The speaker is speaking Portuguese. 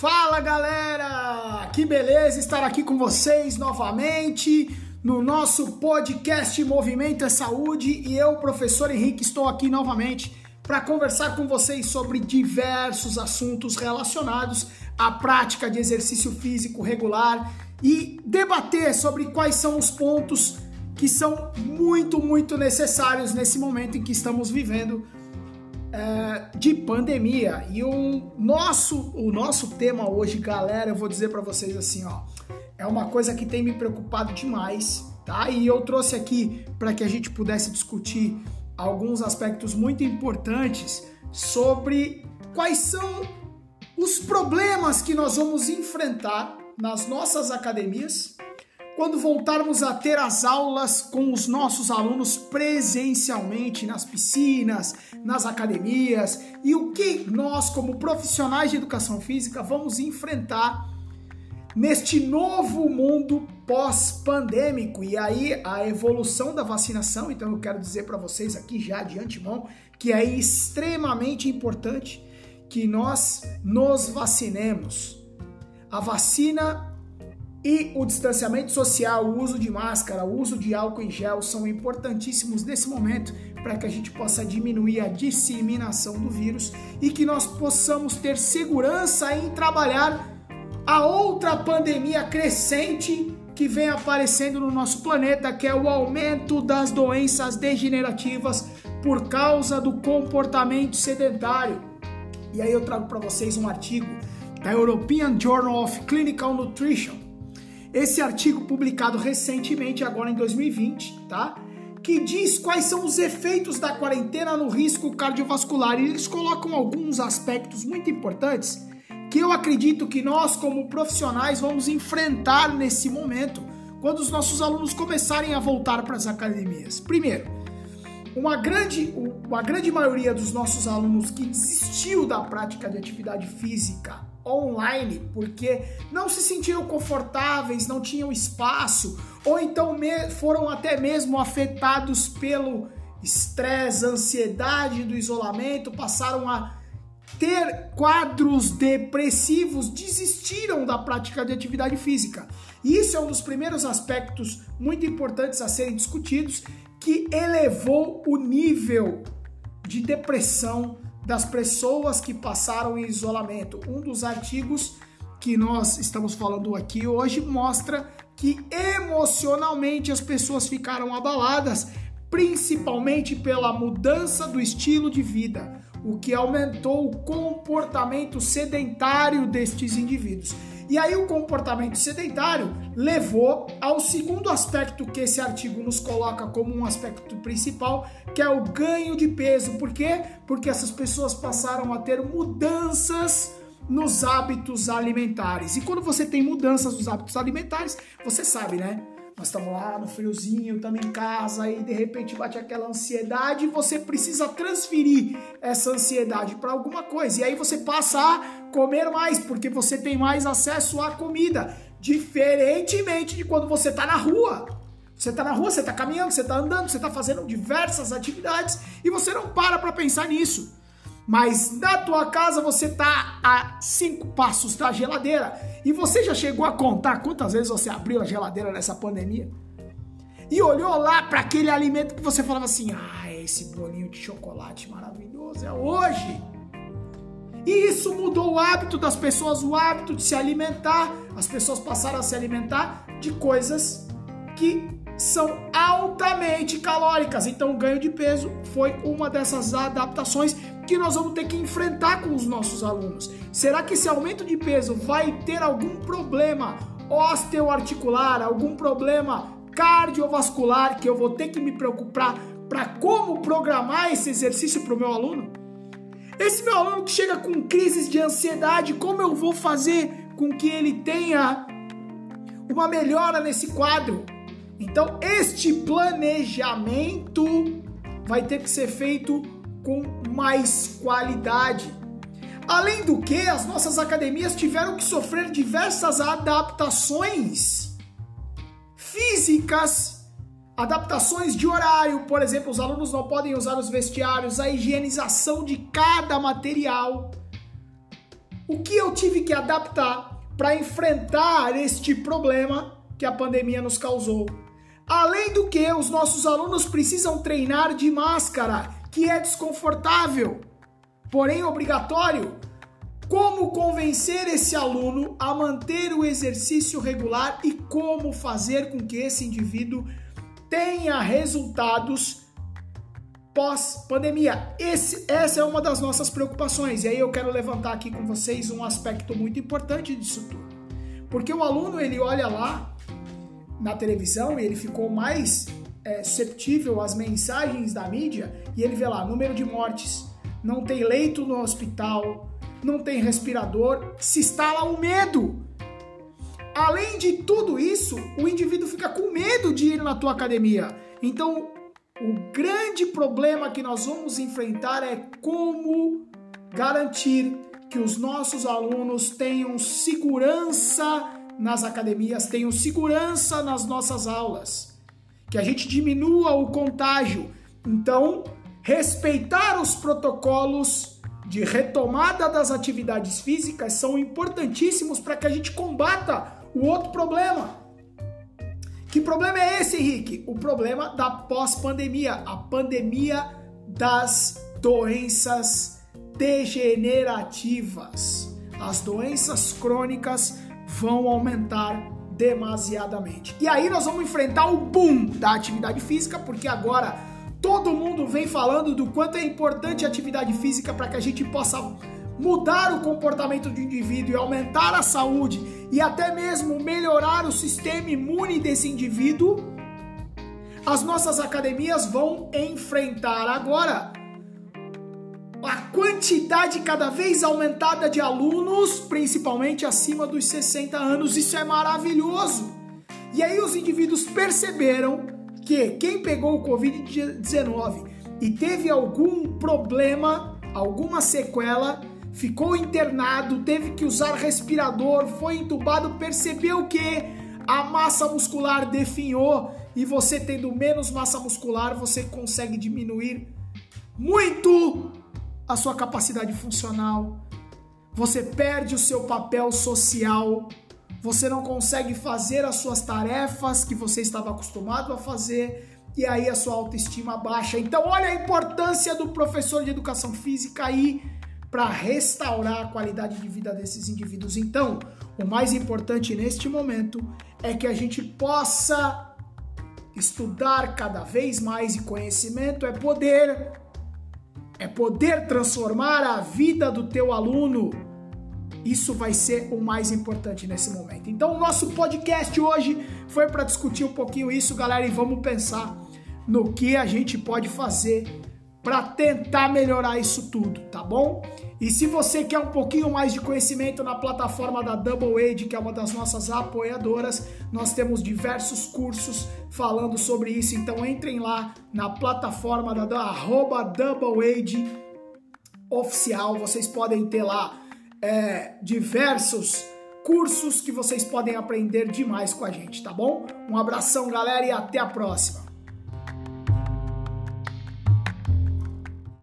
Fala galera! Que beleza estar aqui com vocês novamente no nosso podcast Movimento é Saúde e eu, professor Henrique, estou aqui novamente para conversar com vocês sobre diversos assuntos relacionados à prática de exercício físico regular e debater sobre quais são os pontos que são muito, muito necessários nesse momento em que estamos vivendo é, de pandemia. E o nosso, o nosso tema hoje, galera, eu vou dizer para vocês assim, ó, é uma coisa que tem me preocupado demais, tá? E eu trouxe aqui para que a gente pudesse discutir alguns aspectos muito importantes sobre quais são os problemas que nós vamos enfrentar nas nossas academias quando voltarmos a ter as aulas com os nossos alunos presencialmente nas piscinas, nas academias e o que nós, como profissionais de educação física, vamos enfrentar neste novo mundo pós-pandêmico. E aí, a evolução da vacinação, então eu quero dizer para vocês aqui já de antemão que é extremamente importante que nós nos vacinemos. A vacina e o distanciamento social, o uso de máscara, o uso de álcool em gel são importantíssimos nesse momento para que a gente possa diminuir a disseminação do vírus e que nós possamos ter segurança em trabalhar a outra pandemia crescente que vem aparecendo no nosso planeta, que é o aumento das doenças degenerativas por causa do comportamento sedentário. E aí eu trago para vocês um artigo da European Journal of Clinical Nutrition esse artigo publicado recentemente, agora em 2020, tá? Que diz quais são os efeitos da quarentena no risco cardiovascular. E eles colocam alguns aspectos muito importantes que eu acredito que nós, como profissionais, vamos enfrentar nesse momento, quando os nossos alunos começarem a voltar para as academias. Primeiro, uma grande, uma grande maioria dos nossos alunos que desistiu da prática de atividade física online porque não se sentiram confortáveis, não tinham espaço, ou então foram até mesmo afetados pelo estresse, ansiedade do isolamento, passaram a ter quadros depressivos, desistiram da prática de atividade física. Isso é um dos primeiros aspectos muito importantes a serem discutidos que elevou o nível de depressão das pessoas que passaram em isolamento. Um dos artigos que nós estamos falando aqui hoje mostra que emocionalmente as pessoas ficaram abaladas, principalmente pela mudança do estilo de vida, o que aumentou o comportamento sedentário destes indivíduos. E aí o comportamento sedentário levou ao segundo aspecto que esse artigo nos coloca como um aspecto principal, que é o ganho de peso. Por quê? Porque essas pessoas passaram a ter mudanças nos hábitos alimentares. E quando você tem mudanças nos hábitos alimentares, você sabe, né? Nós estamos lá no friozinho, estamos em casa e de repente bate aquela ansiedade e você precisa transferir essa ansiedade para alguma coisa. E aí você passa a comer mais, porque você tem mais acesso à comida. Diferentemente de quando você está na rua. Você está na rua, você está caminhando, você está andando, você está fazendo diversas atividades e você não para para pensar nisso mas na tua casa você tá a cinco passos da geladeira e você já chegou a contar quantas vezes você abriu a geladeira nessa pandemia e olhou lá para aquele alimento que você falava assim: ah, esse bolinho de chocolate maravilhoso é hoje. E isso mudou o hábito das pessoas, o hábito de se alimentar. As pessoas passaram a se alimentar de coisas que são altamente calóricas. Então, o ganho de peso foi uma dessas adaptações que nós vamos ter que enfrentar com os nossos alunos. Será que esse aumento de peso vai ter algum problema osteoarticular, algum problema cardiovascular que eu vou ter que me preocupar para como programar esse exercício para o meu aluno? Esse meu aluno que chega com crises de ansiedade, como eu vou fazer com que ele tenha uma melhora nesse quadro? Então, este planejamento vai ter que ser feito com mais qualidade. Além do que, as nossas academias tiveram que sofrer diversas adaptações físicas, adaptações de horário, por exemplo, os alunos não podem usar os vestiários, a higienização de cada material. O que eu tive que adaptar para enfrentar este problema que a pandemia nos causou? Além do que, os nossos alunos precisam treinar de máscara, que é desconfortável, porém obrigatório. Como convencer esse aluno a manter o exercício regular e como fazer com que esse indivíduo tenha resultados pós-pandemia. Essa é uma das nossas preocupações. E aí eu quero levantar aqui com vocês um aspecto muito importante disso tudo. Porque o aluno, ele olha lá na televisão e ele ficou mais é, às mensagens da mídia e ele vê lá número de mortes, não tem leito no hospital, não tem respirador, se instala o medo. Além de tudo isso, o indivíduo fica com medo de ir na tua academia. Então, o grande problema que nós vamos enfrentar é como garantir que os nossos alunos tenham segurança nas academias, tenham segurança nas nossas aulas, que a gente diminua o contágio. Então, respeitar os protocolos de retomada das atividades físicas são importantíssimos para que a gente combata o outro problema. Que problema é esse, Henrique? O problema da pós-pandemia, a pandemia das doenças degenerativas. As doenças crônicas vão aumentar demasiadamente. E aí nós vamos enfrentar o boom da atividade física, porque agora todo mundo vem falando do quanto é importante a atividade física para que a gente possa mudar o comportamento do indivíduo e aumentar a saúde e até mesmo melhorar o sistema imune desse indivíduo, as nossas academias vão enfrentar agora quantidade cada vez aumentada de alunos, principalmente acima dos 60 anos. Isso é maravilhoso. E aí os indivíduos perceberam que quem pegou o Covid-19 e teve algum problema, alguma sequela, ficou internado, teve que usar respirador, foi entubado, percebeu que a massa muscular definhou e você tendo menos massa muscular, você consegue diminuir muito a sua capacidade funcional. Você perde o seu papel social. Você não consegue fazer as suas tarefas que você estava acostumado a fazer e aí a sua autoestima baixa. Então, olha a importância do professor de educação física aí para restaurar a qualidade de vida desses indivíduos. Então, o mais importante neste momento é que a gente possa estudar cada vez mais e conhecimento é poder é poder transformar a vida do teu aluno. Isso vai ser o mais importante nesse momento. Então, o nosso podcast hoje foi para discutir um pouquinho isso, galera, e vamos pensar no que a gente pode fazer para tentar melhorar isso tudo, tá bom? E se você quer um pouquinho mais de conhecimento na plataforma da Double Age, que é uma das nossas apoiadoras, nós temos diversos cursos falando sobre isso. Então entrem lá na plataforma da, arroba Double Age oficial. Vocês podem ter lá é, diversos cursos que vocês podem aprender demais com a gente, tá bom? Um abração, galera, e até a próxima.